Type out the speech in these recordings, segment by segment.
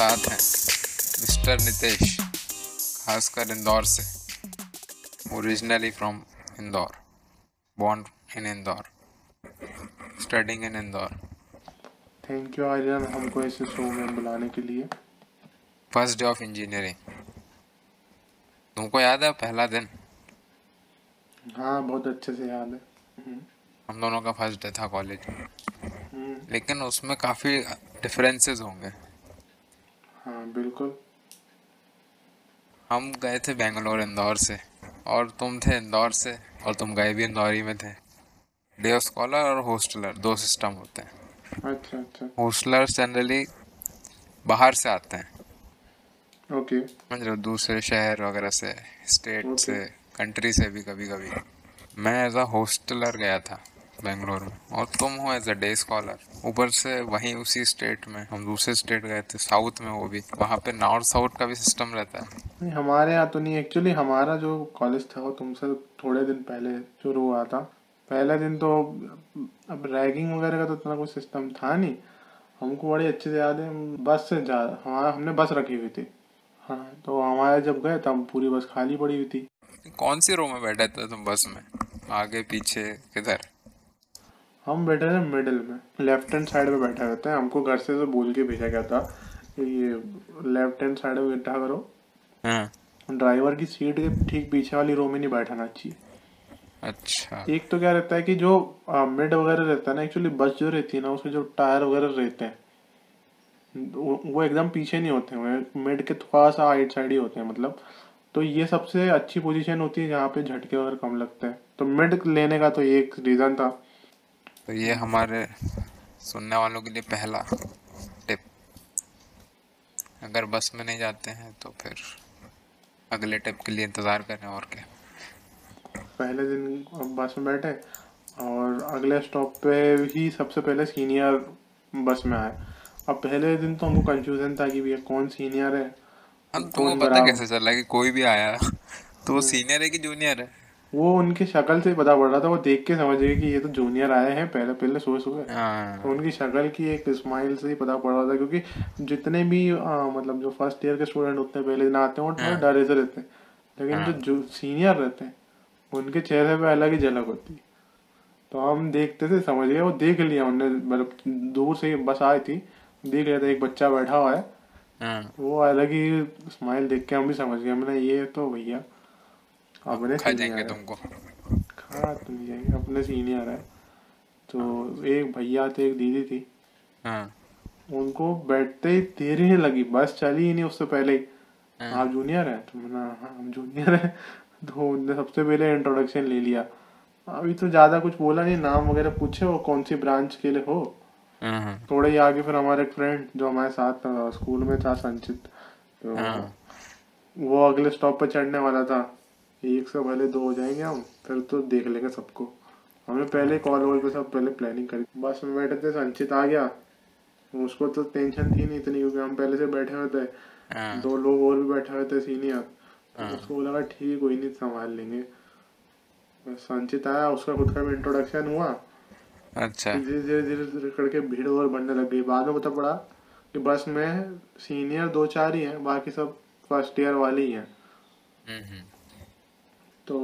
साथ हैं। मिस्टर नितेश खासकर इंदौर से। Originally from Indore born in Indore studying in Indore. Thank you Aryan हमको इस शो में बुलाने के लिए। फ़र्स्ट डे ऑफ़ इंजीनियरिंग तुमको याद है पहला दिन? हाँ बहुत अच्छे से याद है। हम्म, हम दोनों का फ़र्स्ट डे था कॉलेज हम्म, लेकिन उसमें काफ़ी डिफरेंसेस होंगे। हाँ बिल्कुल। हम गए थे बेंगलोर इंदौर से और तुम थे इंदौर से और तुम गए भी इंदौर ही में थे। डे स्कॉलर और हॉस्टलर दो सिस्टम होते हैं। अच्छा अच्छा। हॉस्टलर जनरली बाहर से आते हैं। ओके। रहे दूसरे शहर वगैरह से स्टेट. से कंट्री से भी कभी कभी मैं एज अ हॉस्टलर गया था। बेंगलोर में। और तुम हो एज अ डे स्कॉलर ऊपर से वहीं उसी स्टेट में। हम दूसरे स्टेट गए थे साउथ में वो भी। वहाँ पे नॉर्थ साउथ का भी सिस्टम रहता है। नहीं हमारे यहाँ तो नहीं। एक्चुअली हमारा जो कॉलेज था वो तुमसे थोड़े दिन पहले शुरू हुआ था। पहले दिन तो अब रैगिंग वगैरह का तो इतना कोई सिस्टम था नहीं। हमको बड़ी अच्छे से याद है बस से जा हमारा हमने बस रखी हुई थी। हाँ तो हमारे जब गए तब पूरी बस खाली पड़ी हुई थी। कौन सी रो में बैठे थे तुम बस में? आगे पीछे किधर? हम बैठे थे मिडिल में। लेफ़्ट हैंड साइड पे बैठे रहते हैं। हमको घर से तो बोल के भेजा गया था कि ये लेफ़्ट हैंड साइड में बैठा करो। हाँ। ड्राइवर की सीट के ठीक पीछे वाली रो में नहीं बैठाना चाहिए। अच्छा। एक तो क्या रहता है कि जो मिड वगैरह रहता है ना एक्चुअली बस जो रहती है ना उसके जो टायर वगैरह रहते हैं वो एकदम पीछे नहीं होते हैं। मिड के थोड़ा सा हाइट साइड ही होते हैं मतलब। तो ये सबसे अच्छी पोजीशन होती है जहाँ पे झटके वगैरह कम लगते हैं। तो मिड लेने का तो एक रीज़न था। तो ये हमारे सुनने वालों के लिए पहला टिप। अगर बस में नहीं जाते हैं तो फिर अगले टिप के लिए इंतज़ार करें और क्या। पहले दिन बस में बैठे और अगले स्टॉप पे ही सबसे पहले सीनियर बस में आए। अब पहले दिन तो हमको कंफ्यूजन था कि भैया कौन सीनियर है अब तुमको पता कैसे चला कि कोई भी आया तो वो सीनियर है कि जूनियर है? वो उनकी शक्ल से पता पड़ रहा था वो देख के समझ गए कि ये तो जूनियर आए हैं पहले पहले सुबह सुबह। हाँ। तो उनकी शक्ल की एक स्माइल से ही पता पड़ रहा था क्योंकि जितने भी आ, मतलब जो फ़र्स्ट ईयर के स्टूडेंट होते हैं पहले दिन आते हैं वो हाँ। डरे से रहते हैं। लेकिन हाँ। जो सीनियर रहते हैं उनके चेहरे पे अलग ही झलक होती है। तो हम देखते थे समझ गए वो देख लिया उनने मतलब दूर से बस आई थी देख लिया था एक बच्चा बैठा हुआ है। हाँ। वो अलग ही स्माइल देख के हम भी समझ गए हमने ये तो भैया अपने खा जाएँगे तुमको। खा तो नहीं जाएँगे अपने सीनियर है। तो एक भैया थे एक दीदी थी। हाँ। उनको बैठते ही देर ही लगी। बस चली ही नहीं उससे पहले ही। हाँ। आप जूनियर हैं? तो मैंने हाँ हम जूनियर हैं। तो उनने सबसे पहले इंट्रोडक्शन ले लिया। अभी तो ज़्यादा कुछ बोला नहीं। नाम वगैरह पूछे वो कौन सी ब्रांच के लिए हो? हाँ हाँ। थोड़े ही आगे फिर हमारे एक फ्रेंड जो हमारे साथ अ, स्कूल में था संचित। तो हाँ। वो अगले स्टॉप पे चढ़ने वाला था। एक से पहले दो हो जाएँगे हम फिर तो देख लेंगे सबको। हमने पहले कॉल वॉल पे सब पहले प्लानिंग करी। बस में बैठे थे संचित आ गया। उसको तो टेंशन थी नहीं इतनी क्योंकि हम पहले से बैठे हुए थे। हाँ। दो लोग और भी बैठे हुए थे सीनियर हाँ। उसको लगा ठीक कोई नहीं संभाल लेंगे। संचित आया उसका खुद का भी इंट्रोडक्शन हुआ। अच्छा। धीरे धीरे धीरे धीरे करके भीड़ और बढ़ने लग गई। बाद में पता पड़ा कि बस में सीनियर दो चार ही हैं बाकी सब फ़र्स्ट ईयर वाले ही हैं। हम्म हम्म। तो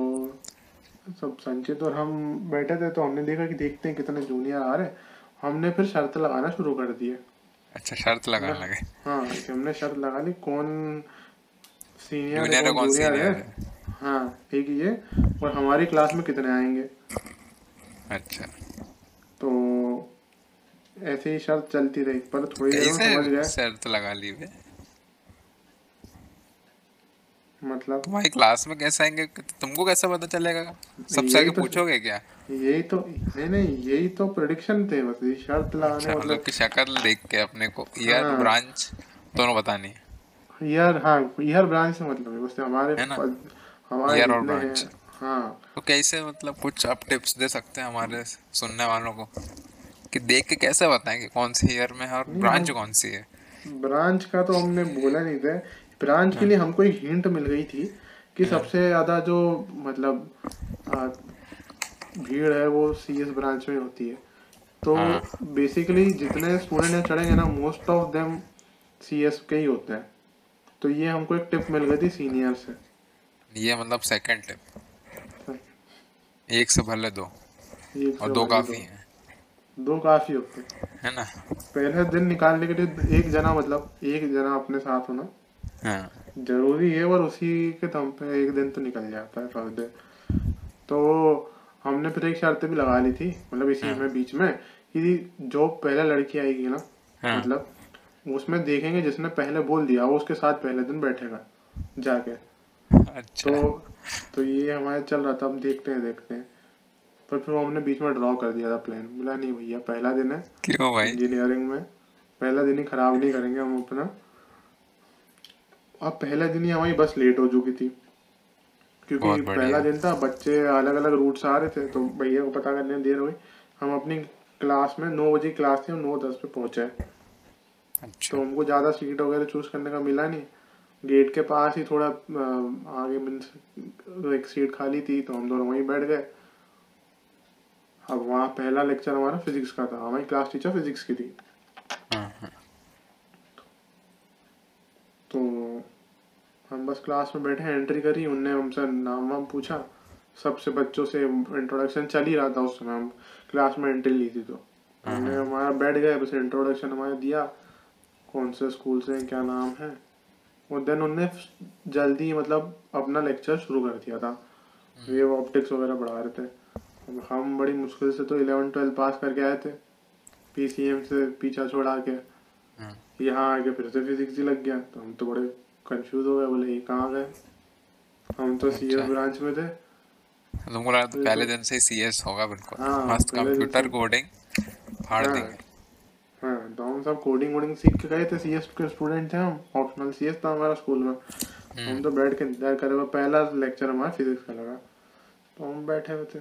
सब संचित और हम बैठे थे तो हमने देखा कि देखते हैं कितने जूनियर आ रहे हमने फिर शर्त लगाना शुरू कर दिए अच्छा शर्त लगाने लगे। हाँ कि हमने शर्त लगा ली कौन सीनियर है कौन कौन जूनियर सीनियर है। है हाँ एक ये। और हमारी क्लास में कितने आएँगे? अच्छा। तो ऐसे ही शर्त चलती रही पर थोड़ी देर समझ गए। शर्त लगा ली बे मतलब? तुम्हारी क्लास में कैसे आएँगे? तुमको कैसे पता चलेगा? सबसे आगे तो- पूछोगे क्या? यही तो नहीं नहीं यही तो प्रोडिक्शन थे बस ये शर्त अच्छा लगाने मतलब मतलब कि शक्ल देख के अपने को ईयर हाँ। ब्रांच दोनों बतानी है ईयर हाँ ईयर ब्रांच से मतलब बस हमारे है ना? हमारे Year और हैं branch। हाँ। तो कैसे मतलब कुछ आप टिप्स दे सकते हैं हमारे सुनने वालों को? कि देख के कैसे बताएँ कि कौन सी ईयर में है और ब्रांच कौन सी है? ब्रांच का तो हमने बोला नहीं था। ब्रांच के लिए हमको एक हिंट मिल गई थी कि सबसे ज़्यादा जो मतलब आ, भीड़ है वो सी एस ब्रांच में होती है। तो हाँ। बेसिकली जितने स्टूडेंट चढ़ेंगे ना most of them C S के ही होते हैं। तो ये हमको एक टिप मिल गई थी सीनियर से। ये मतलब सेकंड टिप एक से भले दो। एक और दो काफ़ी हैं। दो काफ़ी होते हैं। है ना? पहले दिन निकालने के लिए एक जना मतलब एक जना अपने साथ होना। हाँ ज़रूरी है और उसी के दम पे एक दिन तो निकल जाता है फ़र्स्ट डे तो हमने फिर एक शर्त भी लगा ली थी मतलब इसी में बीच में कि जो पहले लड़की आएगी ना हाँ। मतलब उसमें देखेंगे जिसने पहले बोल दिया वो उसके साथ पहले दिन बैठेगा जाके। अच्छा। तो तो ये हमारे चल रहा था हम देखते हैं देखते हैं। पर फिर हमने बीच में ड्रॉ कर दिया था प्लान बोला नहीं भैया पहला दिन है क्यों भाई? इंजीनियरिंग में पहला दिन ही खराब नहीं करेंगे हम अपना। अब पहले दिन ही हमारी बस लेट हो चुकी थी। क्योंकि पहला दिन था बच्चे अलग अलग रूट से आ रहे थे तो भैया को पता करने में देर हुई हम अपनी क्लास में नौ बजे क्लास थी हम नौ दस पे पहुँचे। अच्छा। तो हमको ज़्यादा सीट वगैरह चूज़ करने का मिला नहीं। गेट के पास ही थोड़ा आगे मीन्स एक सीट खाली थी तो हम दोनों वहीं बैठ गए। अब वहाँ पहला लेक्चर हमारा फिजिक्स का था। हमारी क्लास टीचर फिजिक्स की थी। हाँ हाँ। तो हम बस क्लास में बैठे एंट्री करी उनने हमसे नाम वाम पूछा। सबसे बच्चों से इंट्रोडक्शन चल ही रहा था उस समय। हम क्लास में एंट्री ली थी तो। हमने हमारा बैठ गए बस इंट्रोडक्शन हमारा दिया। कौन से स्कूल से क्या नाम है? और देन उनने जल्दी मतलब अपना लेक्चर शुरू कर दिया था। वेव ऑप्टिक्स वगैरह पढ़ा रहे थे। हम बड़ी मुश्किल से तो इलेवन ट्वेल्थ पास करके आए थे। पीसीएम से पीछा छोड़ा के। हाँ। यहाँ आके फिर से फिजिक्स ही लग गया। तो हम तो बड़े कंफ्यूज हो गए बोले ये कहाँ गए? हम तो सी अच्छा। ब्रांच में थे। तुमको लगा था पहले दिन से ही सीएस होगा बिल्कुल। हाँ, मस्त कंप्यूटर कोडिंग फाड़ हाँ। देंगे हाँ तो हम सब कोडिंग वोडिंग सीख के गए थे। सीएस के स्टूडेंट थे हम। ऑप्शनल सीएस था हमारा स्कूल में। हम तो बैठ के इंतज़ार करे हुए पहला लेक्चर हमारा फिजिक्स का लगा। तो हम बैठे हुए थे।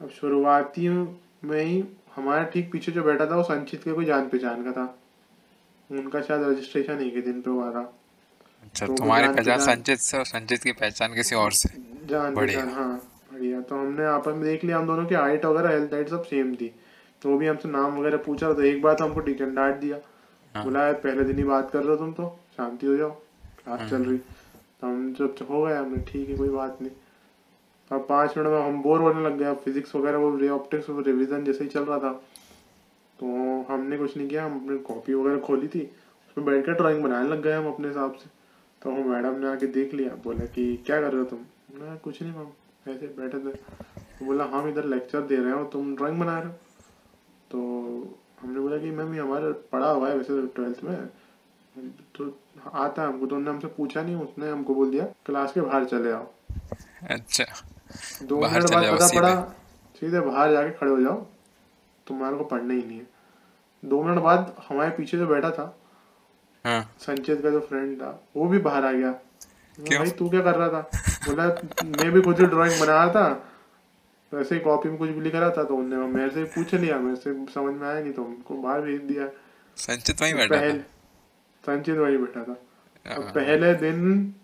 अब शुरुआती में ही हमारे ठीक पीछे जो बैठा था वो संचित के कोई जान पहचान का था। उनका शायद रजिस्ट्रेशन एक ही दिन पे हुआ था। अच्छा तो तुम्हारी पहचान संचित से और संचित की पहचान किसी और से? जान बढ़िया। हाँ बढ़िया। तो हमने आपस में देख लिया हम दोनों की हाइट वगैरह हेल्थ हाइट सब सेम थी। तो वो भी हमसे नाम वगैरह पूछा तो एक बार तो हमको टीचर ने डांट दिया। हाँ। बोला "यार, पहले दिन ही बात कर रहे हो तुम तो शांति हो जाओ क्लास चल रही तो हम जब हो गए हमने ठीक है कोई बात नहीं। अब पाँच मिनट में हम बोर होने लग गए। फिजिक्स वगैरह वो रे ऑप्टिक्स रिविजन जैसे ही चल रहा था। तो हमने कुछ नहीं किया हम अपनी कॉपी वगैरह खोली थी। उसमें बैठ कर ड्राइंग बनाने लग गए हम अपने हिसाब से। तो हम मैडम ने आके देख लिया बोला कि क्या कर रहे हो तुम? मैं कुछ नहीं मैम ऐसे बैठे थे। तो बोला हम इधर लेक्चर दे रहे हो तुम ड्राइंग बना रहे हो? तो हमने बोला कि मैम ये हमारा पढ़ा हुआ है वैसे ट्वेल्थ में। तो आता है हमको तो उन्होंने हमसे पूछा नहीं उसने हमको बोल दिया क्लास के बाहर चले आओ। अच्छा। दो मिनट बाद पता पड़ा सीधे बाहर जाके खड़े हो जाओ तुम्हारे को पढ़ना ही नहीं है। दो मिनट बाद हमारे पीछे जो बैठा था हाँ। संचित का जो फ्रेंड था वो भी बाहर आ गया। भाई तू क्या कर रहा था? बोला मैं भी खुद ही ड्राइंग बना रहा था। वैसे ही कॉपी में कुछ भी लिख रहा था तो उन्होंने मेरे से पूछ लिया। मेरे से समझ में आया नहीं तो उनको बाहर भेज दिया। संचित वहीं बैठा पहले था संचित वही बैठा था। अब हाँ। पहले दिन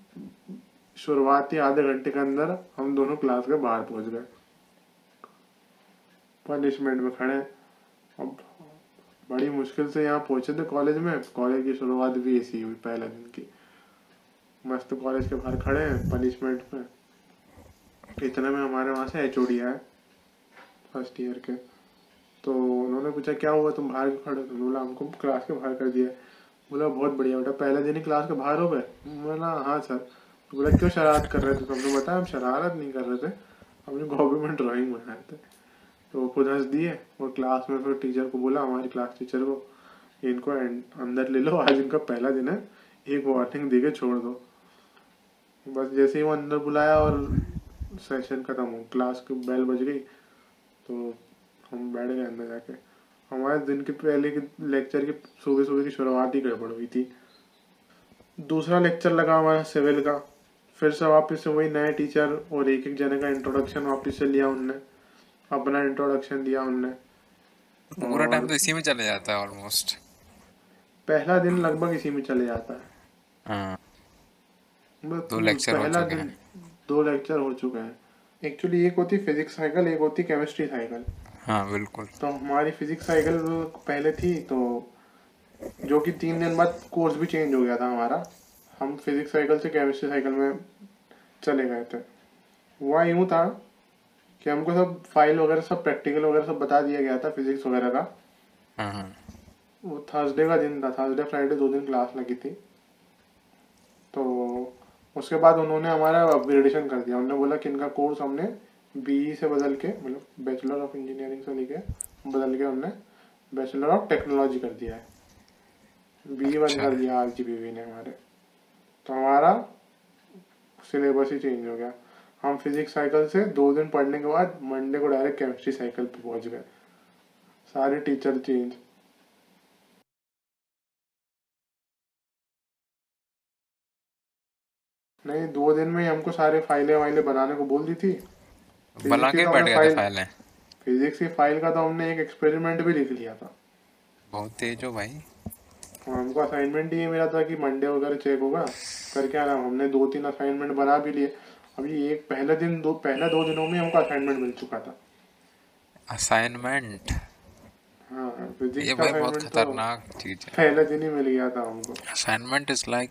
शुरुआती आधे घंटे के अंदर हम दोनों क्लास के बाहर पहुँच गए। पनिशमेंट में खड़े। अब बड़ी मुश्किल से यहाँ पहुँचे थे कॉलेज में। कॉलेज की शुरुआत भी ऐसी हुई, पहले दिन की। मस्त कॉलेज के बाहर खड़े हैं पनिशमेंट में इतने में हमारे वहाँ से एच आए फ़र्स्ट ईयर के। तो उन्होंने पूछा, क्या हुआ? तुम बाहर क्यों खड़े हो? तो बोला, हमको क्लास के बाहर कर दिया। बोला, बहुत बढ़िया बेटा, पहले दिन ही क्लास के बाहर हो गए? बोला हाँ सर। तो बोला, क्यों शरारत कर रहे थे? तो हमने बताया, हम शरारत नहीं कर रहे थे। हमने में ड्राइंग बनाए थे। तो वो हंस दिए और क्लास में फिर टीचर को बोला, हमारी क्लास टीचर को, इनको अंदर ले लो, आज इनका पहला दिन है, एक वार्निंग दे के छोड़ दो। बस जैसे ही वो अंदर बुलाया और सेशन खत्म हो क्लास की बेल बज गई तो हम बैठ गए अंदर जाके। हमारे दिन के पहले के लेक्चर की सुबह सुबह की शुरुआत ही गड़बड़ हुई थी। दूसरा लेक्चर लगा हमारा सिविल का, फिर से वापस से वही नए टीचर और एक एक जने का इंट्रोडक्शन वापस से लिया उनने। अपना इंट्रोडक्शन दिया उनने पूरा टाइम तो इसी में चले जाता है ऑलमोस्ट पहला दिन लगभग इसी में चले जाता है। हाँ। दो lecture हो चुके दिन दो लेक्चर हो चुके हैं। एक्चुअली एक होती फिजिक्स साइकिल एक होती केमिस्ट्री साइकिल हाँ बिल्कुल। तो हमारी फिजिक्स साइकिल पहले थी तो जो कि तीन दिन बाद कोर्स भी चेंज हो गया था हमारा। हम फिजिक्स साइकिल से केमिस्ट्री साइकिल में चले गए थे। हुआ यूँ था कि हमको सब फ़ाइल वगैरह सब प्रैक्टिकल वगैरह सब बता दिया गया था फिजिक्स वगैरह का। हाँ हाँ। वो थर्सडे का दिन था थर्सडे फ्राइडे दो दिन क्लास लगी थी। तो उसके बाद उन्होंने हमारा अपग्रेडेशन कर दिया। उन्होंने बोला कि इनका कोर्स हमने बीई से बदल के मतलब बैचलर ऑफ़ इंजीनियरिंग से लेके बदल के हमने बैचलर ऑफ़ टेक्नोलॉजी कर दिया है। बी बंद अच्छा। कर दिया आर जी ने हमारे। तो हमारा सिलेबस ही चेंज हो गया। हम फिजिक्स साइकिल से दो दिन पढ़ने के बाद मंडे को डायरेक्ट केमिस्ट्री साइकिल पे पहुँच गए। सारे टीचर चेंज नहीं दो दिन में हमको सारे फाइलें वाइलें बनाने को बोल दी थी। बना के तो बैठ गए फाइलें। फिजिक्स की फ़ाइल का तो हमने एक एक्सपेरिमेंट भी लिख लिया था। बहुत तेज हो भाई। हमको असाइनमेंट ही मिला था कि मंडे वगैरह चेक होगा। करके आना हमने दो तीन असाइनमेंट बना भी लिए। अभी एक पहले दिन दो पहले दो दिनों में हमको असाइनमेंट मिल चुका था। असाइनमेंट हाँ ये भाई बहुत तो खतरनाक चीज़ है। पहले दिन ही मिल गया था हमको। असाइनमेंट इज़ लाइक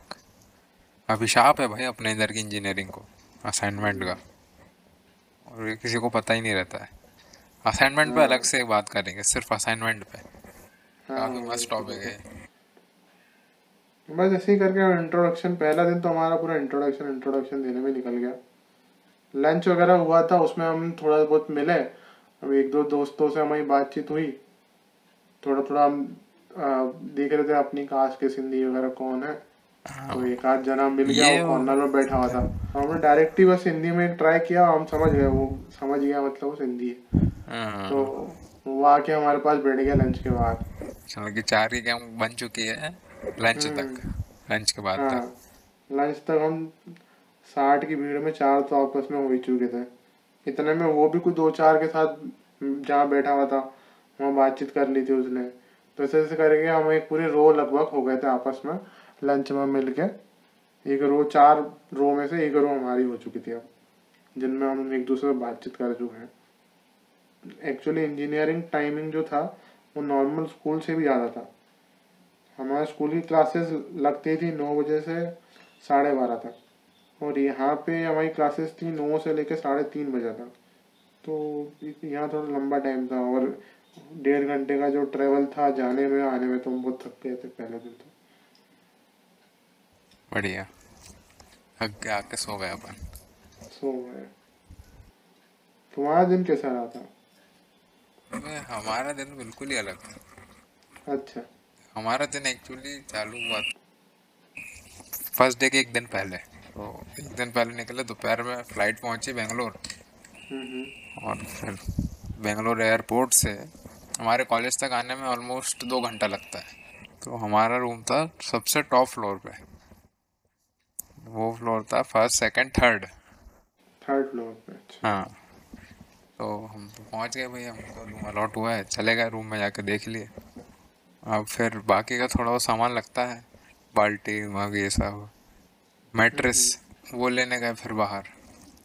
अभिशाप है भाई अपने इधर की इंजीनियरिंग को असाइनमेंट का। और ये किसी को पता ही नहीं रहता है। असाइनमेंट पे अलग से एक बात करेंगे सिर्फ़ असाइनमेंट पे। हाँ काफ़ी मस्त टॉपिक है। बस ऐसे ही करके इंट्रोडक्शन पहला दिन तो हमारा पूरा इंट्रोडक्शन इंट्रोडक्शन देने में निकल गया। लंच वगैरह हुआ था उसमें हम थोड़ा बहुत मिले। अब एक दो दोस्तों से हमारी बातचीत हुई। थोड़ा थोड़ा हम देख रहे थे अपनी कास्ट के सिंधी वगैरह कौन है। तो एक आध जना मिल गया कॉर्नर में बैठा हुआ था। हमने डायरेक्ट ही बस हिंदी में ट्राई किया हम समझ गए वो समझ गया मतलब वो सिंधी है। हाँ, तो वो आके हमारे पास बैठ गया लंच के बाद। चलो कि चार की कैम बन चुकी है लंच तक लंच के बाद हाँ। तक। लंच तक हम साठ की भीड़ में चार तो आपस में हो ही चुके थे। इतने में वो भी कुछ दो चार के साथ जहाँ बैठा हुआ था, वहाँ बातचीत कर ली थी उसने। तो ऐसे ऐसे करके हम एक पूरे रो लगभग हो गए थे आपस में लंच में मिल के एक रो चार रो में से एक रो हमारी हो चुकी थी अब, जिनमें हम एक दूसरे से बातचीत कर चुके हैं। एक्चुअली इंजीनियरिंग टाइमिंग जो था, वो नॉर्मल स्कूल से भी ज़्यादा था। हमारे स्कूल की क्लासेस लगती थी नौ बजे से साढ़े बारह तक। और यहाँ पे हमारी क्लासेस थी नौ से लेकर साढ़े तीन बजे तक। तो यहाँ थोड़ा लंबा टाइम था और डेढ़ घंटे का जो ट्रेवल था जाने में आने में तो हम बहुत थक गए थे पहले दिन तो। बढ़िया। थक के आके सो गए अपन। सो गए। तुम्हारा दिन कैसा रहा था? हमारा दिन बिल्कुल ही अलग था। अच्छा। हमारा दिन एक्चुअली चालू हुआ फ़र्स्ट डे के एक दिन पहले। तो एक दिन पहले निकले दोपहर में फ़्लाइट पहुँची बेंगलोर। और फिर बेंगलोर एयरपोर्ट से हमारे कॉलेज तक आने में ऑलमोस्ट दो घंटा लगता है। तो हमारा रूम था सबसे टॉप फ्लोर पे। वो फ्लोर था first second third third floor पे अच्छा। हाँ। तो हम तो पहुँच गए भाई हमको रूम अलॉट हुआ है। चले गए रूम में जाके देख लिए। अब फिर बाकी का थोड़ा वो सामान लगता है। बाल्टी मग ये सब। मैट्रेस वो लेने गए फिर बाहर।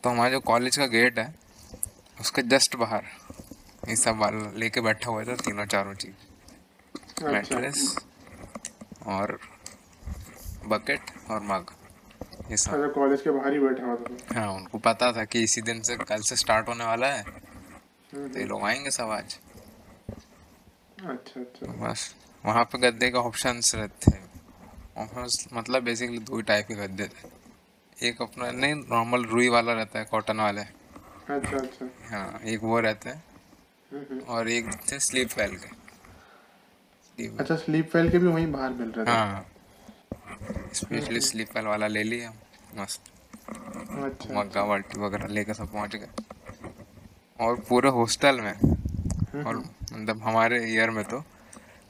तो हमारा जो कॉलेज का गेट है उसके जस्ट बाहर। ये सब वाला लेके बैठा हुआ था तीनों चारों चीज़। अच्छा। मैट्रेस और बकेट और मग ये सब। अच्छा कॉलेज के बाहर ही बैठा हुआ था। हाँ उनको पता था कि इसी दिन से कल से स्टार्ट होने वाला है। हम्म, तो ये लोग आएँगे सब आज। अच्छा अच्छा। बस वहाँ पे गद्दे का ऑप्शंस रहते हैं। ऑप्शंस मतलब बेसिकली दो ही टाइप के गद्दे थे एक अपना नहीं नॉर्मल रुई वाला रहता है कॉटन वाले। अच्छा अच्छा। हाँ एक वो रहते हैं। और एक थे स्लीप वेल के। Sleep- अच्छा स्लीप वेल के भी वहीं बाहर मिल रहे थे? हाँ। स्पेशली स्लीप वेल वाला ले लिया मस्त। अच्छा। मग्गा बाल्टी वगैरह लेकर सब पहुँच गए। और पूरे हॉस्टल में और मतलब हमारे ईयर में तो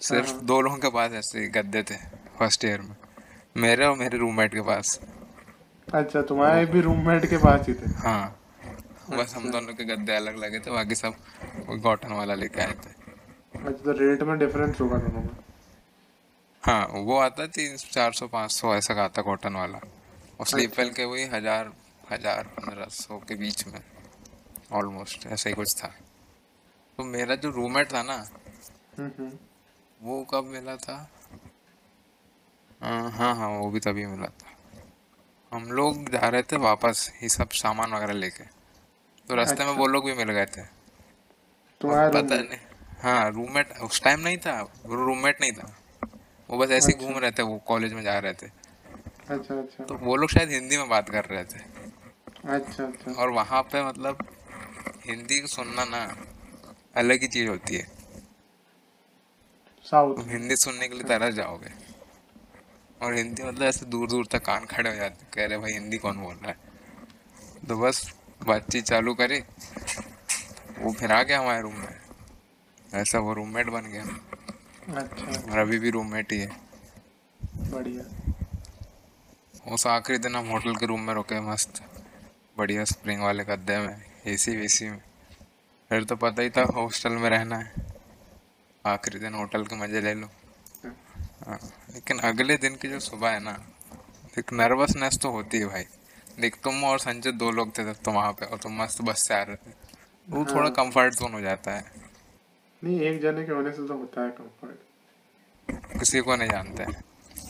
सिर्फ़ हाँ। दो लोगों के पास ऐसे गद्दे थे। फ़र्स्ट ईयर में। मेरे और मेरे रूममेट के पास। अच्छा तुम्हारे भी रूममेट के पास ही थे? हाँ। बस हम दोनों के गद्दे अलग लगे थे बाकी सब कॉटन वाला लेके आए थे। अच्छा तो रेट में डिफरेंस होगा दोनों में? हाँ वो आता तीन चार सौ पाँच सौ ऐसा का आता कॉटन वाला। और स्लीप वेल के वही हज़ार हज़ार पंद्रह सौ के बीच में ऑलमोस्ट ऐसा ही कुछ था। तो मेरा जो रूममेट था ना हम्म, हम्म। वो कब मिला था? हाँ हाँ हाँ वो भी तभी मिला था। हम लोग जा रहे थे वापस ये सब सामान वगैरह लेके। तो रास्ते अच्छा। में। वो लोग भी मिल गए थे। तुम्हारा पता नहीं। हाँ रूममेट उस टाइम नहीं था वो रूममेट नहीं था। वो बस ऐसे ही अच्छा। घूम रहे थे वो कॉलेज में जा रहे थे। अच्छा अच्छा। तो वो लोग शायद हिंदी में बात कर रहे थे। अच्छा अच्छा। और वहाँ पे मतलब हिंदी सुनना ना अलग ही चीज़ होती है। साउथ। हिंदी सुनने के लिए तरह जाओगे। और हिंदी मतलब ऐसे दूर दूर तक कान खड़े हो जाते कह रहे भाई हिंदी कौन बोल रहा है? तो बस बातचीत चालू करी। वो फिर आ गया हमारे रूम में। ऐसा वो रूममेट बन गया। अच्छा। और अभी भी रूममेट ही है। बढ़िया। उस आखिरी दिन हम होटल के रूम में रुके मस्त। बढ़िया स्प्रिंग वाले गद्दे में एसी वेसी में। फिर तो पता ही था हॉस्टल में रहना है। आखिरी दिन होटल के मज़े ले लो। हाँ, लेकिन अगले दिन की जो सुबह है ना एक नर्वसनेस तो होती है भाई। देख तुम और संजय दो लोग थे तब तो वहाँ पे और तुम मस्त बस से आ रहे थे। वो हाँ। थोड़ा। कंफर्ट जोन हो जाता है। नहीं एक जने के होने से तो होता है कंफर्ट किसी को नहीं जानते।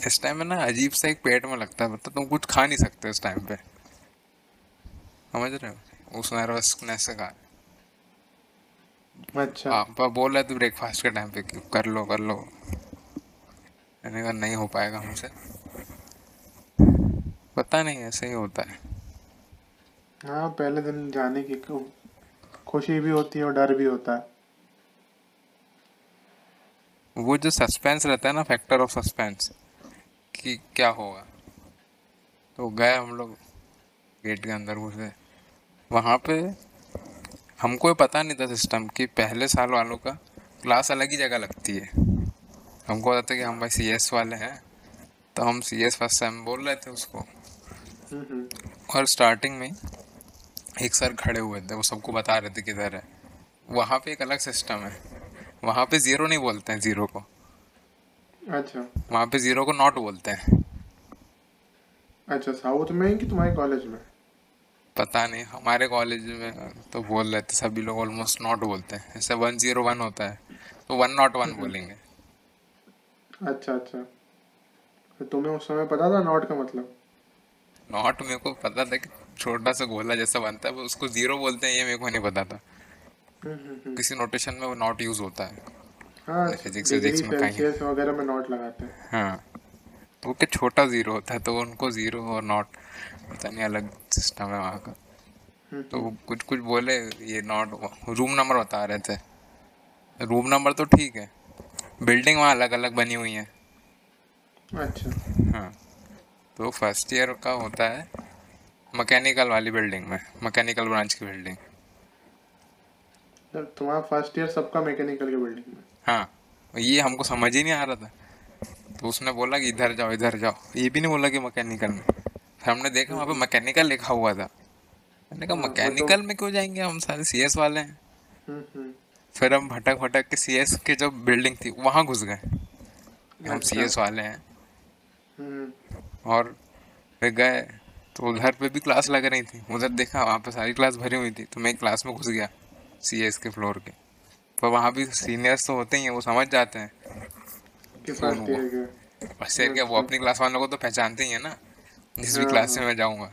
इस टाइम में ना अजीब सा एक पेट में लगता है मतलब तुम कुछ खा नहीं सकते इस टाइम पे। समझ रहे हो? उस नर्वसनेस से खा। अच्छा। पापा बोल रहे थे ब्रेकफास्ट के टाइम पे कर लो कर लो। मैंने कहा नहीं हो पाएगा हमसे। पता नहीं ऐसे ही होता है। हाँ पहले दिन जाने की खुशी भी होती है और डर भी होता है। वो जो सस्पेंस रहता है ना फैक्टर ऑफ़ सस्पेंस कि क्या होगा? तो गए हम लोग गेट के अंदर घुसे वहाँ पे हमको पता नहीं था सिस्टम कि पहले साल वालों का क्लास अलग ही जगह लगती है। हमको पता था कि हम भाई सी एस वाले हैं तो हम सी एस फ़र्स्ट टाइम बोल रहे थे उसको। और स्टार्टिंग में एक सर खड़े हुए थे वो सबको बता रहे थे किधर है। वहाँ पे एक अलग सिस्टम है। वहाँ पे ज़ीरो नहीं बोलते हैं ज़ीरो को। अच्छा। वहाँ पे ज़ीरो को नॉट बोलते हैं। अच्छा साउथ में कि तुम्हारे कॉलेज में? पता नहीं हमारे कॉलेज में तो बोल रहे थे सभी लोग ऑलमोस्ट नॉट बोलते हैं। जैसे वन ज़ीरो वन होता है तो वन नॉट वन बोलेंगे। अच्छा अच्छा। तो तुम्हें उस समय पता था नॉट का मतलब? नॉट मेरे को पता था कि छोटा सा गोला जैसा बनता है वो उसको ज़ीरो बोलते हैं ये मेरे को नहीं पता था। हम्म, हम्म, हम्म। किसी नोटेशन में वो नॉट यूज़ होता है। हाँ डिग्री physics में कहीं- वगैरह में नॉट लगाते हैं। हाँ। तो वो क्या छोटा ज़ीरो होता है तो उनको ज़ीरो और नॉट पता नहीं अलग सिस्टम है वहाँ का। तो कुछ कुछ बोले ये नॉट रूम नंबर बता रहे थे। रूम नंबर तो ठीक है। बिल्डिंग वहाँ अलग अलग बनी हुई है। अच्छा। हाँ। तो फ़र्स्ट ईयर का होता है मैकेनिकल वाली बिल्डिंग में मैकेनिकल ब्रांच की बिल्डिंग तो तुम्हारा फ़र्स्ट ईयर सबका मैकेनिकल के बिल्डिंग में? हाँ। ये हमको समझ ही नहीं आ रहा था। तो उसने बोला कि इधर जाओ इधर जाओ। ये भी नहीं बोला कि मैकेनिकल में। फिर हमने देखा वहाँ पे मैकेनिकल लिखा हुआ था। मैंने कहा हाँ, वो तो- मैकेनिकल में क्यों जाएँगे हम सारे? सी एस वाले हैं। हम्म, हम्म। फिर हम भटक भटक के सी एस की जो बिल्डिंग थी वहाँ घुस गए। हम सी एस अच्छा। वाले हैं। हम्म, और फिर गए तो उधर पे भी क्लास लग रही थी। उधर देखा वहाँ पे सारी क्लास भरी हुई थी तो मैं क्लास में घुस गया सी एस के फ्लोर के। पर वहाँ भी सीनियर्स तो होते ही हैं वो समझ जाते हैं। कि कौन हुआ? यार क्या? वो अपनी क्लास वालों को तो पहचानते ही है ना जिस भी क्लास हाँ। मैं जाऊँगा।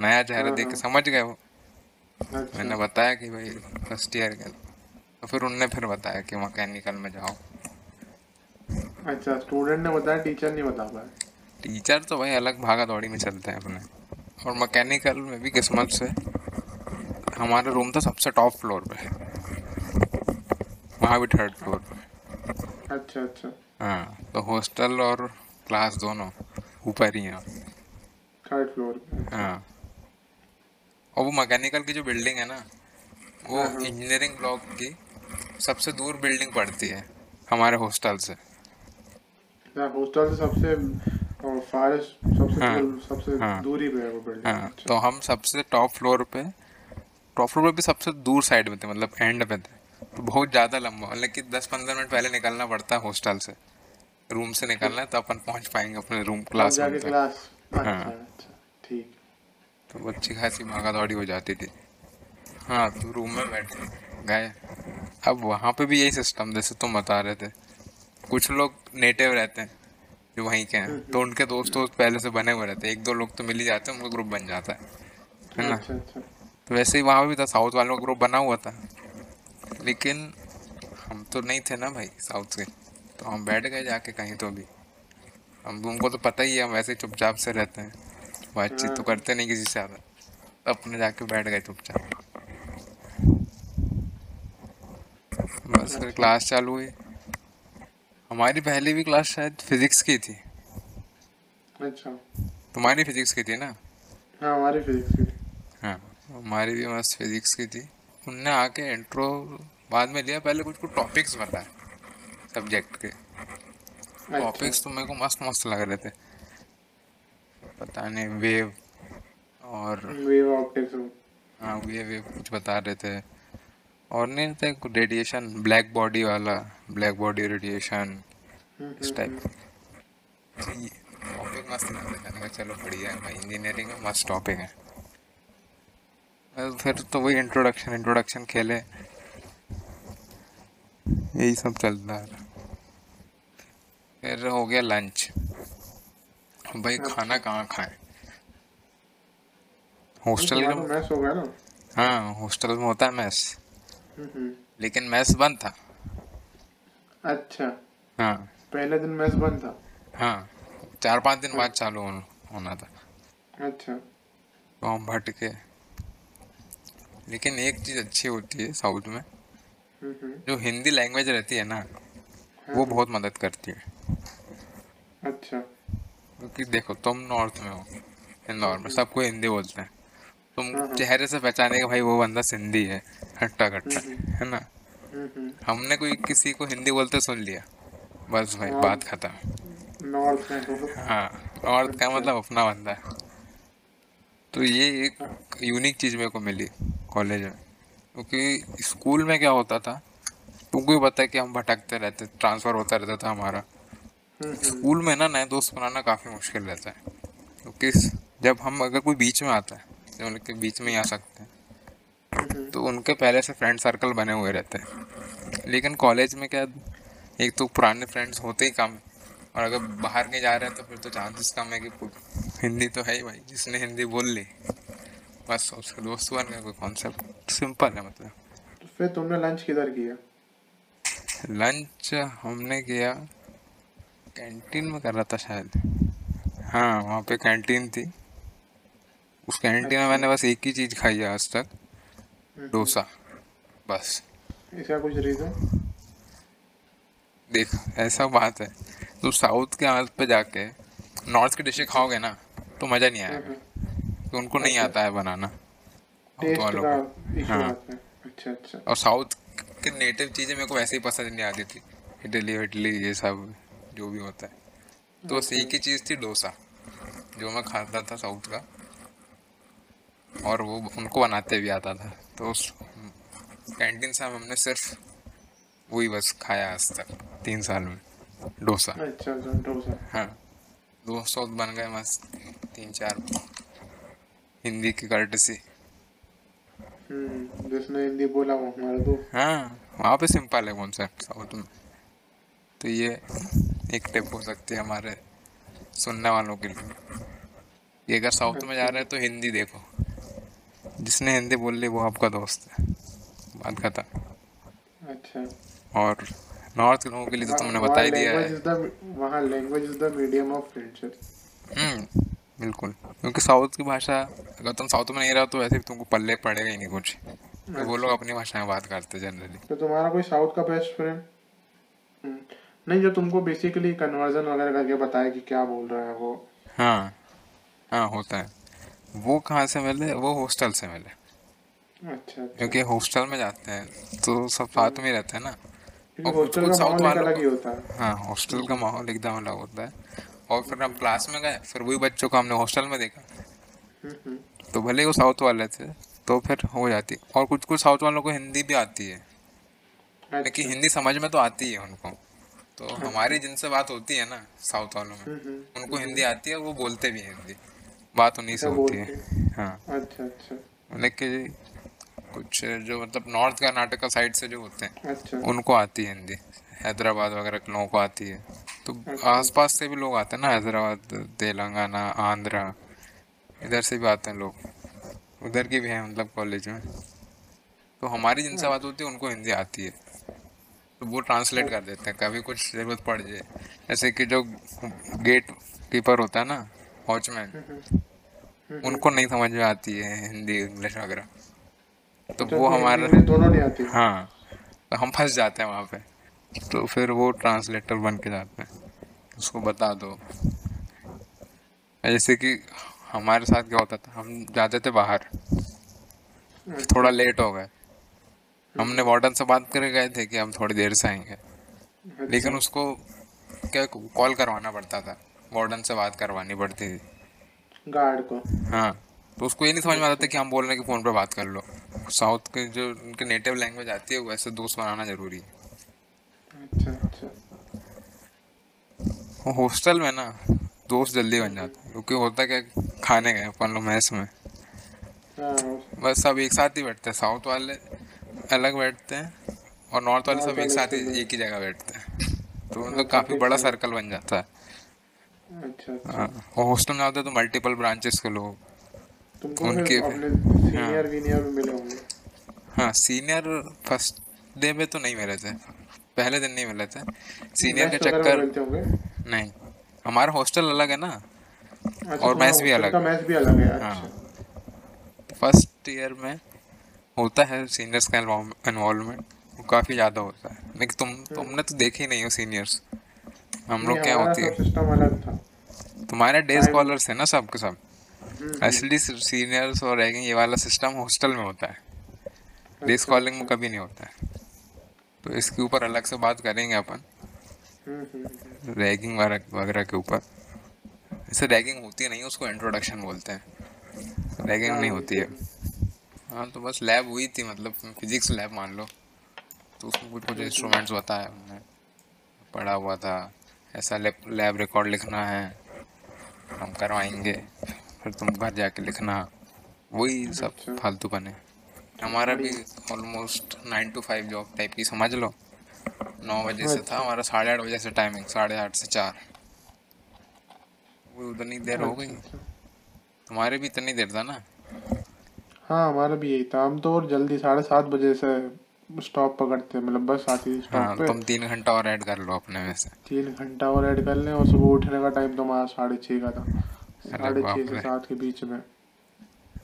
नया चेहरा हाँ, देख के। समझ गए वो। मैंने अच्छा बताया कि भाई फ़र्स्ट ईयर के। तो फिर उनने फिर बताया कि मैकेनिकल में जाओ। अच्छा स्टूडेंट ने बताया टीचर नहीं बता पाया। टीचर तो भाई अलग भागा दौड़ी में चलते हैं अपने। और मैकेनिकल में भी किस्मत से हमारा रूम था सबसे टॉप फ्लोर पे वहाँ भी थर्ड फ्लोर पे। अच्छा अच्छा। हाँ तो हॉस्टल और क्लास दोनों ऊपर ही हैं। थर्ड फ्लोर पे। हाँ। और वो मैकेनिकल की जो बिल्डिंग है ना वो हाँ, हाँ। इंजीनियरिंग ब्लॉक की सबसे दूर बिल्डिंग पड़ती है हमारे हॉस्टल से। हॉस्टल से सबसे फारेस्ट सबसे हाँ, सबसे हाँ। दूरी पे है वो बिल्डिंग। हाँ तो हम सबसे टॉप फ्लोर पे टॉप फ्लोर पे भी सबसे दूर साइड में थे मतलब एंड पे थे। तो बहुत ज़्यादा लंबा मतलब कि दस पंद्रह मिनट पहले निकलना पड़ता है हॉस्टल से। रूम से निकलना है तो अपन पहुँच पाएँगे अपने रूम क्लास तक क्लास अच्छा हाँ। अच्छा ठीक। तो अच्छी खासी भागा दौड़ी हो जाती थी। हाँ तो रूम में बैठे गए। अब वहाँ पे भी यही सिस्टम जैसे तुम बता रहे थे। कुछ लोग नेटिव रहते हैं जो वहीं के हैं। तो उनके दोस्त दोस्त पहले से बने हुए रहते हैं। एक दो लोग तो मिल ही जाते हैं उनका ग्रुप बन जाता है। है ना? अच्छा अच्छा। तो वैसे ही वहाँ भी था साउथ वालों का ग्रुप बना हुआ था। लेकिन हम तो नहीं थे ना भाई साउथ के। तो हम बैठ गए जाके कहीं तो भी। हम तुमको तो पता ही है हम वैसे ही चुपचाप से रहते हैं। बातचीत तो करते नहीं किसी से ज़्यादा। अपने जाके बैठ गए चुपचाप। बस फिर क्लास चालू हुई। हमारी पहली भी क्लास शायद फिजिक्स की थी। अच्छा। तुम्हारी फिजिक्स की थी ना? हाँ हमारी फिजिक्स की थी। हाँ हमारी भी मस्त फिजिक्स की थी। उनने आके इंट्रो बाद में लिया पहले कुछ कुछ टॉपिक्स बताए सब्जेक्ट के। अच्छा। टॉपिक्स तो मेरे को मस्त मस्त लग रहे थे। पता नहीं वेव और वेव ऑप्टिक्स हाँ। वेव वेव कुछ बता रहे थे। और नहीं थे रेडिएशन ब्लैक बॉडी वाला ब्लैक बॉडी रेडिएशन इस टाइप टॉपिक मस्त लग चलो बढ़िया है भाई इंजीनियरिंग में मस्त टॉपिक है। फिर तो वही इंट्रोडक्शन इंट्रोडक्शन खेले। यही सब चलता है। फिर हो गया लंच भाई खाना कहाँ खाए? हॉस्टल का मैच हो गया ना? हाँ हॉस्टल में होता है मैस हम्म, हम्म। लेकिन मैस बंद था। अच्छा। हाँ। पहले दिन मैच बंद था? हाँ चार पाँच दिन बाद चालू होना होना था। अच्छा। तो हम भटके। लेकिन एक चीज़ अच्छी होती है साउथ में। जो हिंदी लैंग्वेज रहती है ना वो बहुत मदद करती है। अच्छा। क्योंकि देखो तुम नॉर्थ में हो इंदौर में सबको हिंदी बोलते हैं हाँ, तुम हाँ। चेहरे से पहचाने के भाई वो बंदा सिंधी है हट्टा कट्टा है ना? हम्म, हम्म। हमने कोई किसी को हिंदी बोलते सुन लिया? बस भाई हाँ। बात खत्म। में हो हाँ और क्या मतलब अपना बंदा है। तो ये एक यूनिक चीज़ मेरे को मिली कॉलेज में। क्योंकि स्कूल में क्या होता था तुमको भी पता है कि हम भटकते रहते ट्रांसफ़र होता रहता था हमारा। हम्म, हम्म। स्कूल में ना नए दोस्त बनाना काफ़ी मुश्किल रहता है। क्योंकि जब हम अगर कोई बीच में आता है जो उनके बीच में ही आ सकते हैं। तो उनके पहले से फ्रेंड सर्कल बने हुए रहते हैं। लेकिन कॉलेज में क्या एक तो पुराने फ्रेंड्स होते ही कम और अगर बाहर के जा रहे हैं तो फिर तो चांसेस कम है कि हिंदी तो है ही भाई जिसने हिंदी बोल ली। बस उसके दोस्त बन गए कोई कॉन्सेप्ट सिंपल है मतलब। तो फिर तुमने लंच किधर किया? लंच हमने किया कैंटीन में कर रहा था शायद। हाँ वहाँ पे कैंटीन थी। उस कैंटीन में मैंने बस एक ही चीज़ खाई है आज तक डोसा बस। इसका कुछ रीजन देख ऐसा बात है। तू साउथ के हाथ पे जाके नॉर्थ की डिशें खाओगे ना तो मज़ा नहीं आएगा। तो उनको नहीं आता है बनाना टेस्ट वालों को हाँ। अच्छा अच्छा। और साउथ के नेटिव चीज़ें मेरे को वैसे ही पसंद नहीं आती थी। इडली इडली ये सब जो भी होता है। तो बस एक ही चीज़ थी डोसा जो मैं खाता था साउथ का। और वो उनको बनाते भी आता था। तो उस कैंटीन से हमने सिर्फ़ वही बस खाया आज तक तीन साल में। डोसा। अच्छा अच्छा डोसा। हाँ। दोस्त बन गए मस्त तीन चार हिंदी की कर्टसी हम्म जिसने हिंदी बोला वो हमारा दोस्त। हाँ वहाँ पे सिंपल है कॉन्सेप्ट साउथ में। तो ये एक टिप हो सकती है हमारे सुनने वालों के लिए। अगर साउथ में जा रहे हैं तो हिंदी देखो। जिसने हिंदी बोल ली वो आपका दोस्त है। बात खत्म। अच्छा। और नॉर्थ के लोगों के लिए तो तुमने बता ही दिया है। वहाँ language is the medium of friendship हम्म बिल्कुल। क्योंकि साउथ की भाषा अगर तुम साउथ में नहीं रहो तो वैसे भी तुमको पल्ले पड़ेगा ही नहीं कुछ। तो वो लोग अपनी भाषा में बात करते हैं जनरली तो तुम्हारा कोई साउथ का बेस्ट फ्रेंड नहीं जो तुमको बेसिकली कन्वर्जन वगैरह करके बताया कि क्या बोल रहा है वो। हाँ हाँ होता है। वो कहाँ से मिले? वो हॉस्टल से मिले। अच्छा अच्छा। क्योंकि हॉस्टल में जाते हैं तो सब साथ में रहते हैं ना। और कुछ हॉस्टल कुछ का साउथ माहौल वालों अलग ही होता है। हाँ हॉस्टल का माहौल एकदम अलग होता है। और फिर हम क्लास में गए फिर वही बच्चों को हमने हॉस्टल में देखा। हम्म, हम्म, तो भले ही वो साउथ वाले थे तो फिर हो जाती। और कुछ कुछ साउथ वालों को हिंदी भी आती है। लेकिन अच्छा। हिंदी समझ में तो आती है उनको। तो हमारी जिनसे बात होती है ना साउथ वालों में हम्म, उनको हिंदी आती है वो बोलते भी हैं हिंदी। बात उन्हीं से होती है। हाँ। अच्छा अच्छा। लेकिन कुछ जो मतलब नॉर्थ कर्नाटक साइड से जो होते हैं अच्छा। उनको आती है हिंदी। हैदराबाद वगैरह के लोगों को आती है। तो अच्छा। आसपास से भी लोग आते हैं ना हैदराबाद तेलंगाना आंध्रा इधर से भी आते हैं लोग। उधर की भी है मतलब कॉलेज में। तो हमारी जिनसे बात होती है उनको हिंदी आती है। तो वो ट्रांसलेट कर देते हैं। कभी कुछ ज़रूरत पड़ जाए। जैसे कि जो गेट कीपर होता है ना वॉचमैन उनको नहीं समझ में आती है हिंदी इंग्लिश वगैरह। तो अच्छा, वो हमारा दोनों नहीं आती। हाँ तो हम फंस जाते हैं वहाँ पे। तो फिर वो ट्रांसलेटर बन के जाते हैं। उसको बता दो। जैसे कि हमारे साथ क्या होता था हम जाते थे बाहर। थोड़ा लेट हो गए। हमने वार्डन से बात करके गए थे कि हम थोड़ी देर से आएँगे। अच्छा। लेकिन उसको क्या कॉल करवाना पड़ता था। वार्डन से बात करवानी पड़ती थी। गार्ड को। हाँ तो उसको ये नहीं समझ में आता था कि हम बोल रहे हैं कि फ़ोन पर बात कर लो। साउथ के जो उनके नेटिव लैंग्वेज आती है वैसे दोस्त बनाना ज़रूरी है। अच्छा अच्छा। हॉस्टल में ना दोस्त जल्दी बन जाते हैं क्योंकि होता क्या खाने गए अपन लोग मैस में। हाँ। बस सब एक साथ ही बैठते हैं साउथ वाले अलग बैठते हैं और नॉर्थ वाले सब एक साथ ही एक ही जगह बैठते हैं। तो मतलब काफ़ी बड़ा सर्कल बन जाता है। अच्छा अच्छा। हाँ हॉस्टल में आते तो मल्टीपल ब्रांचेस के लोग। तुमको उनके- सीनियर वीनियर भी मिले होंगे? हाँ सीनियर फ़र्स्ट डे में तो नहीं मिले थे। पहले दिन नहीं मिले थे। सीनियर के चक्कर नहीं। हमारा हॉस्टल अलग है ना। अच्छा, और मैस भी अलग का भी अलग है हाँ। अच्छा। फ़र्स्ट ईयर में होता है सीनियर्स का इन्वॉल्वमेंट वो काफ़ी ज़्यादा होता है। लेकिन तुम तुमने तो देखे ही नहीं हो सीनियर्स हम लोग क्या होती है? सिस्टम अलग था। तुम्हारे डे स्कॉलर्स है ना सब के सब। हम्म, असली सीनियर्स और रैगिंग ये वाला सिस्टम हॉस्टल में होता है। डे स्कॉलिंग में अच्छा। कभी नहीं होता है। तो इसके ऊपर अलग से बात करेंगे अपन। हम्म, हम्म, हम्म। रैगिंग वगैरह के ऊपर। इसे रैगिंग होती नहीं उसको इंट्रोडक्शन बोलते हैं। रैगिंग हाँ, नहीं होती है। हाँ तो बस लैब हुई थी मतलब फिजिक्स लैब मान लो। तो उसमें कुछ कुछ इंस्ट्रूमेंट्स बताया हमने। पढ़ा हुआ था। ऐसा लैब रिकॉर्ड लिखना है। हम करवाएँगे फिर तुम घर जाके लिखना। वही सब अच्छा। फालतू बने। हमारा भी almost nine to five job type की समझ लो। नौ बजे से था हमारा साढ़े आठ बजे से टाइमिंग साढ़े आठ से चार। वो उतनी देर हो गई। अच्छा, तुम्हारे भी इतनी देर था ना? हाँ हमारा भी यही था। हम तो और जल्दी साढ़े सात बजे से स्टॉप पकड़ते मतलब बस आती थी हाँ पे। तुम तीन घंटा और ऐड कर लो अपने में से। तीन घंटा और ऐड कर लें और सुबह उठने का टाइम तो हमारा साढ़े छः का था। साढ़े छः से सात के बीच में।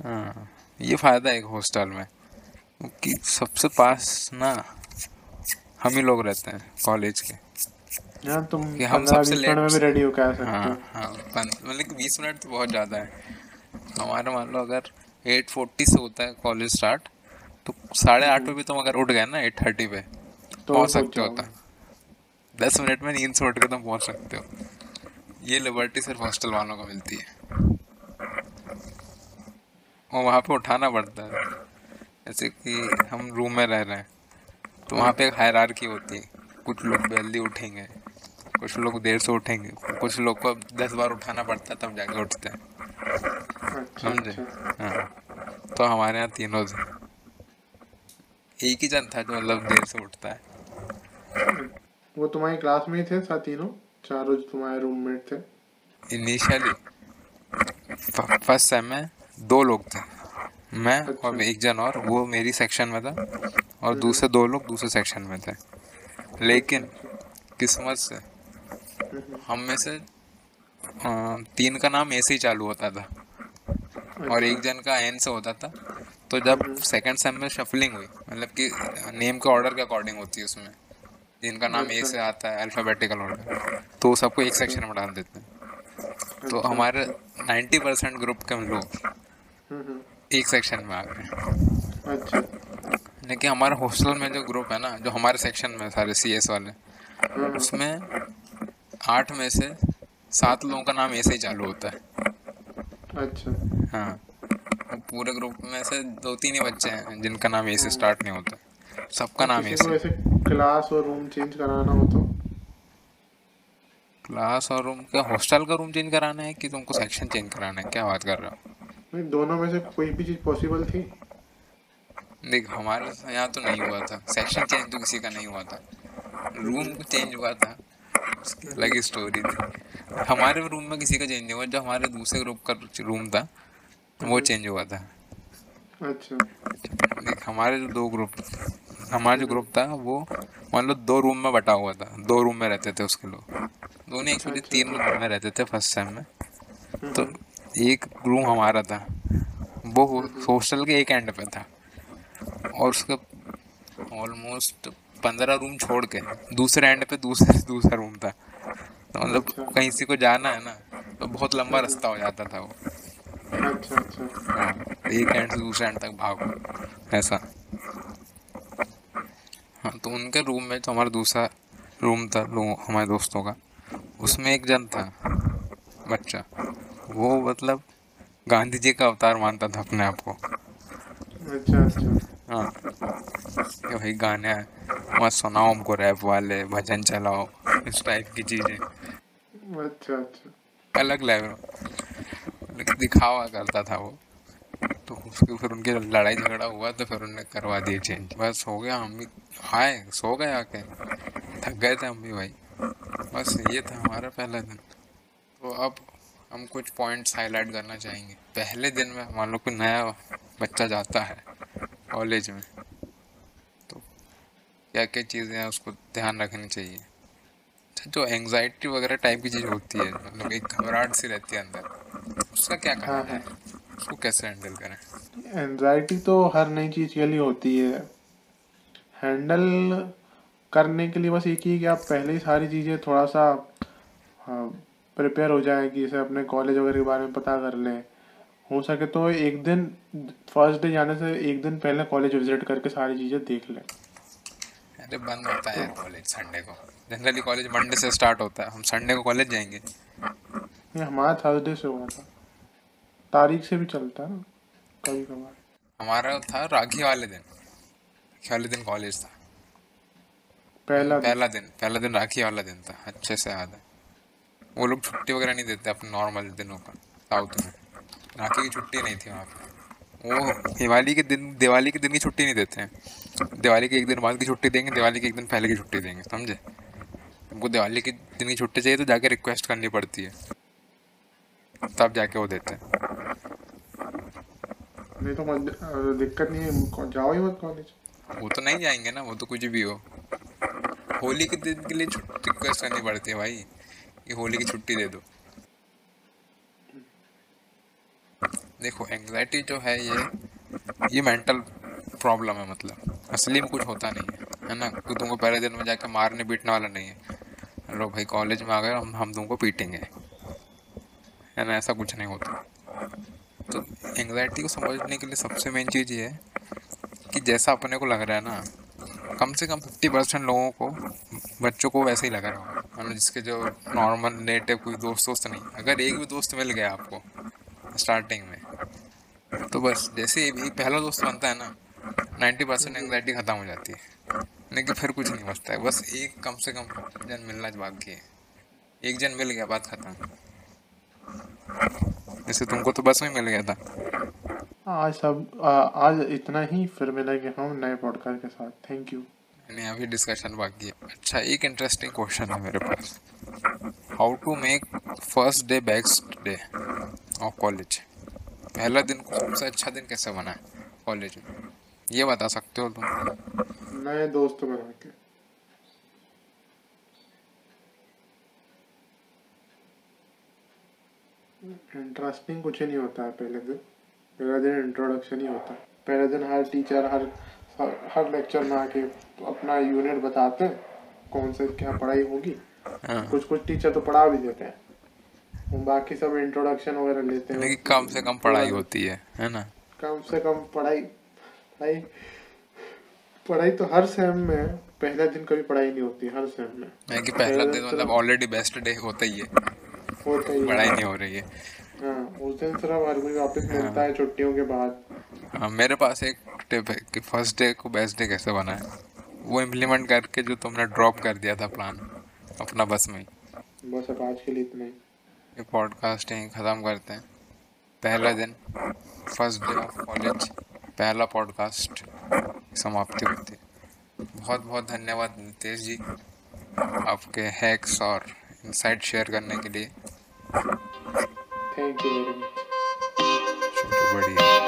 हाँ ये फ़ायदा है एक हॉस्टल में क्योंकि सबसे पास ना हम ही लोग रहते हैं कॉलेज के। हाँ तुम कि हम सबसे बीस मिनट में भी रेडी हो कह सकते हाँ हाँ। मतलब कि बीस मिनट तो बहुत ज़्यादा है। हमारा मान लो अगर एट फोर्टी से होता है कॉलेज स्टार्ट तो साढ़े आठ पे भी तुम अगर उठ गए ना एट थर्टी पे तो पहुँच सकते हो। तक दस मिनट में नींद से उठ के तुम पहुँच सकते हो। ये लिबर्टी सिर्फ़ हॉस्टल वालों को मिलती है। और वहाँ पे उठाना पड़ता है। जैसे कि हम रूम में रह रहे हैं तो वहाँ पे एक हायरार्की होती है। कुछ लोग जल्दी उठेंगे कुछ लोग देर से उठेंगे कुछ लोग को दस बार उठाना पड़ता है तब जाके उठते हैं। अच्छा समझे? अच्छा। हाँ। तो हमारे यहाँ तीनों थे। एक ही जन था जो मतलब देर से उठता है। वो तुम्हारी क्लास में ही थे साथ तीनों? चारों जो तुम्हारे रूममेट थे। इनिशियली फ़र्स्ट सेम में दो लोग थे। मैं अच्छा। और एक जन और वो मेरी सेक्शन में था और दूसरे दो लोग दूसरे सेक्शन में थे। लेकिन किस्मत से हम में से तीन का नाम ऐसे ही चालू होता था। और एक जन का एन से होता था। तो जब सेकंड सेम में शफलिंग हुई मतलब कि नेम के ऑर्डर के अकॉर्डिंग होती है उसमें जिनका नाम ए से आता है अल्फ़ाबेटिकल ऑर्डर तो सबको एक सेक्शन में डाल देते हैं। तो हमारे 90 परसेंट ग्रुप के लोग हम्म, हम्म, एक सेक्शन में आ गए अच्छा। लेकिन हमारे हॉस्टल में जो ग्रुप है ना जो हमारे सेक्शन में सारे सी एस वाले हाँ, हाँ, उसमें आठ में से सात लोगों का नाम ऐसे ही चालू होता है। अच्छा। हाँ। पूरे ग्रुप में से दो तीन ही बच्चे हैं जिनका नाम ए से स्टार्ट नहीं होता। सबका नाम ए से। क्लास और रूम चेंज कराना हो तो? क्लास और रूम क्या हॉस्टल का रूम चेंज कराना है कि तुमको सेक्शन चेंज कराना है? क्या बात कर रहे हो? नहीं दोनों में से कोई भी चीज़ पॉसिबल थी? देख हमारे यहाँ तो नहीं हुआ था। सेक्शन चेंज तो किसी का नहीं हुआ था। रूम चेंज हुआ था। उसकी अलग ही स्टोरी थी। हमारे रूम में किसी का चेंज नहीं हुआ जो हमारे दूसरे ग्रुप का रूम था। वो चेंज हुआ था। अच्छा। देख हमारे जो दो ग्रुप हमारा जो ग्रुप था वो मान लो दो रूम में बटा हुआ था। दो रूम में रहते थे उसके लोग। दोनों एक्चुअली तीन रूम में रहते थे फ़र्स्ट सेम में। तो एक रूम हमारा था। वो हॉस्टल के एक एंड पे था। और उसका ऑलमोस्ट पंद्रह रूम छोड़ के दूसरे एंड पे दूसरे दूसरा रूम था। तो मतलब अच्छा। कहीं से को जाना है ना तो बहुत लंबा रास्ता हो जाता था वो। अच्छा अच्छा। एक एंड से दूसरे एंड तक भागो। ऐसा। हाँ तो उनके रूम में जो हमारा दूसरा रूम था लोग हमारे दोस्तों का उसमें एक जन था बच्चा। वो मतलब गांधी जी का अवतार मानता था अपने आप को। अच्छा अच्छा। हाँ। भाई गाने मत सुनाओ हमको रैप वाले भजन चलाओ इस टाइप की चीज़ें। अच्छा अच्छा। अलग लेवल दिखावा करता था वो। तो उसके फिर उनकी लड़ाई झगड़ा हुआ तो फिर उन्होंने करवा दिए चेंज बस हो गया, हम भी आए, सो गए आके थक गए थे हम भी भाई। बस ये था हमारा पहला दिन। तो अब हम कुछ पॉइंट्स हाईलाइट करना चाहेंगे। पहले दिन में मान लो कोई नया बच्चा जाता है कॉलेज में तो क्या क्या चीज़ें हैं उसको ध्यान रखनी चाहिए? जो एंजाइटी वगैरह टाइप की चीज़ होती है। मतलब एक घबराहट सी रहती है अंदर। उसका क्या हाँ, है? उसको कैसे हैंडल करें? एनजाइटी तो हर नई चीज़ के लिए होती है। हैंडल करने के लिए बस एक ही कि आप पहले ही सारी चीज़ें थोड़ा सा प्रिपेयर हो जाए कि जैसे अपने कॉलेज वगैरह के बारे में पता कर लें। हो सके तो एक दिन फ़र्स्ट डे जाने से एक दिन पहले कॉलेज विज़िट करके सारी चीज़ें देख लें। अरे बंद होता है कॉलेज संडे को। जनरली कॉलेज मंडे से स्टार्ट होता है हम संडे को कॉलेज जाएँगे। ये हमारा थर्सडे से हुआ था। तारीख से भी चलता है ना कभी कभार हमारा था राखी वाले दिन राखी वाले दिन कॉलेज था। पहला पहला दिन पहला दिन राखी वाला दिन था अच्छे से याद है। वो लोग छुट्टी वगैरह नहीं देते अपने नॉर्मल दिनों का साउथ में। राखी की छुट्टी नहीं थी वहाँ पे। वो दिवाली के दिन दिवाली के दिन की छुट्टी नहीं देते हैं। दिवाली के एक दिन बाद की छुट्टी देंगे दिवाली के एक दिन पहले की छुट्टी देंगे समझे? हमको दिवाली के दिन की छुट्टी चाहिए तो जाके रिक्वेस्ट करनी पड़ती है। तब जाके वो देते हैं। नहीं तो दिक्कत नहीं है जाओ ही मत कॉलेज वो तो नहीं जाएँगे ना वो तो कुछ भी हो। होली के दिन के लिए छुट्टी रिक्वेस्ट करनी पड़ती है भाई कि होली की छुट्टी दे दो। देखो एंग्जाइटी जो है ये ये मेंटल प्रॉब्लम है मतलब। असली में कुछ होता नहीं है है ना? कोई तुमको पहले दिन में जाकर मारने पीटने वाला नहीं है। लो भाई कॉलेज में आ गए, हम हम तुमको पीटेंगे। है ना, ऐसा कुछ नहीं होता। तो एंग्जाइटी को समझने के लिए सबसे मेन चीज़ ये है कि जैसा अपने को लग रहा है ना, कम से कम फिफ्टी परसेंट लोगों को, बच्चों को वैसे ही लग रहा होगा। मतलब जिसके जो नॉर्मल नेटिव कोई दोस्त दोस्त नहीं। अगर एक भी दोस्त मिल गया आपको स्टार्टिंग में तो बस, जैसे एक पहला दोस्त बनता है ना नाइन्टी परसेंट एंगजाइटी ख़त्म हो जाती है। लेकिन फिर कुछ नहीं बचता है। बस एक कम से कम जन मिलना बाकी है। एक जन मिल गया बात ख़त्म। जैसे तुमको तो बस में मिल गया था। आज सब आ, आज इतना ही फिर मिलेंगे हम नए पॉडकास्ट के साथ। थैंक यू नहीं अभी डिस्कशन बाकी है। अच्छा एक इंटरेस्टिंग क्वेश्चन है मेरे पास। How to make first day best day of college पहला दिन को सबसे अच्छा दिन कैसे बनाए कॉलेज में? ये बता सकते हो तुम? नए दोस्त बना के। इंटरेस्टिंग कुछ नहीं होता है पहले दिन। पहला दिन इंट्रोडक्शन ही होता है। पहले दिन हर टीचर हर हर लेक्चर में आके अपना यूनिट बताते हैं कौन से क्या पढ़ाई होगी। कुछ कुछ टीचर तो पढ़ा भी देते हैं। बाकी सब इंट्रोडक्शन वगैरह लेते हैं। लेकिन कम से कम पढ़ाई होती है है ना? कम से कम पढ़ाई पढ़ाई पढ़ाई तो हर सेम में पहला दिन कभी पढ़ाई नहीं होती हर सेम में। मैं कि पहला दिन मतलब ऑलरेडी बेस्ट डे होता ही है। होता ही पढ़ाई नहीं हो रही है। हाँ उस दिन सिर्फ़ हर कोई वापस मिलता है छुट्टियों के बाद। हाँ मेरे पास एक टिप है कि फ़र्स्ट डे को बेस्ट डे कैसे बनाए। वो इम्प्लीमेंट करके जो तुमने ड्रॉप कर दिया था प्लान अपना बस में बस अब आज के लिए इतना ही। ये पॉडकास्ट यहीं ख़त्म करते हैं। पहला दिन फ़र्स्ट डे ऑफ़ कॉलेज पहला पॉडकास्ट समाप्ति होती है। बहुत बहुत धन्यवाद नितेश जी आपके हैक्स और इंसाइट शेयर करने के लिए। थैंक यू वेरी मच बढ़िया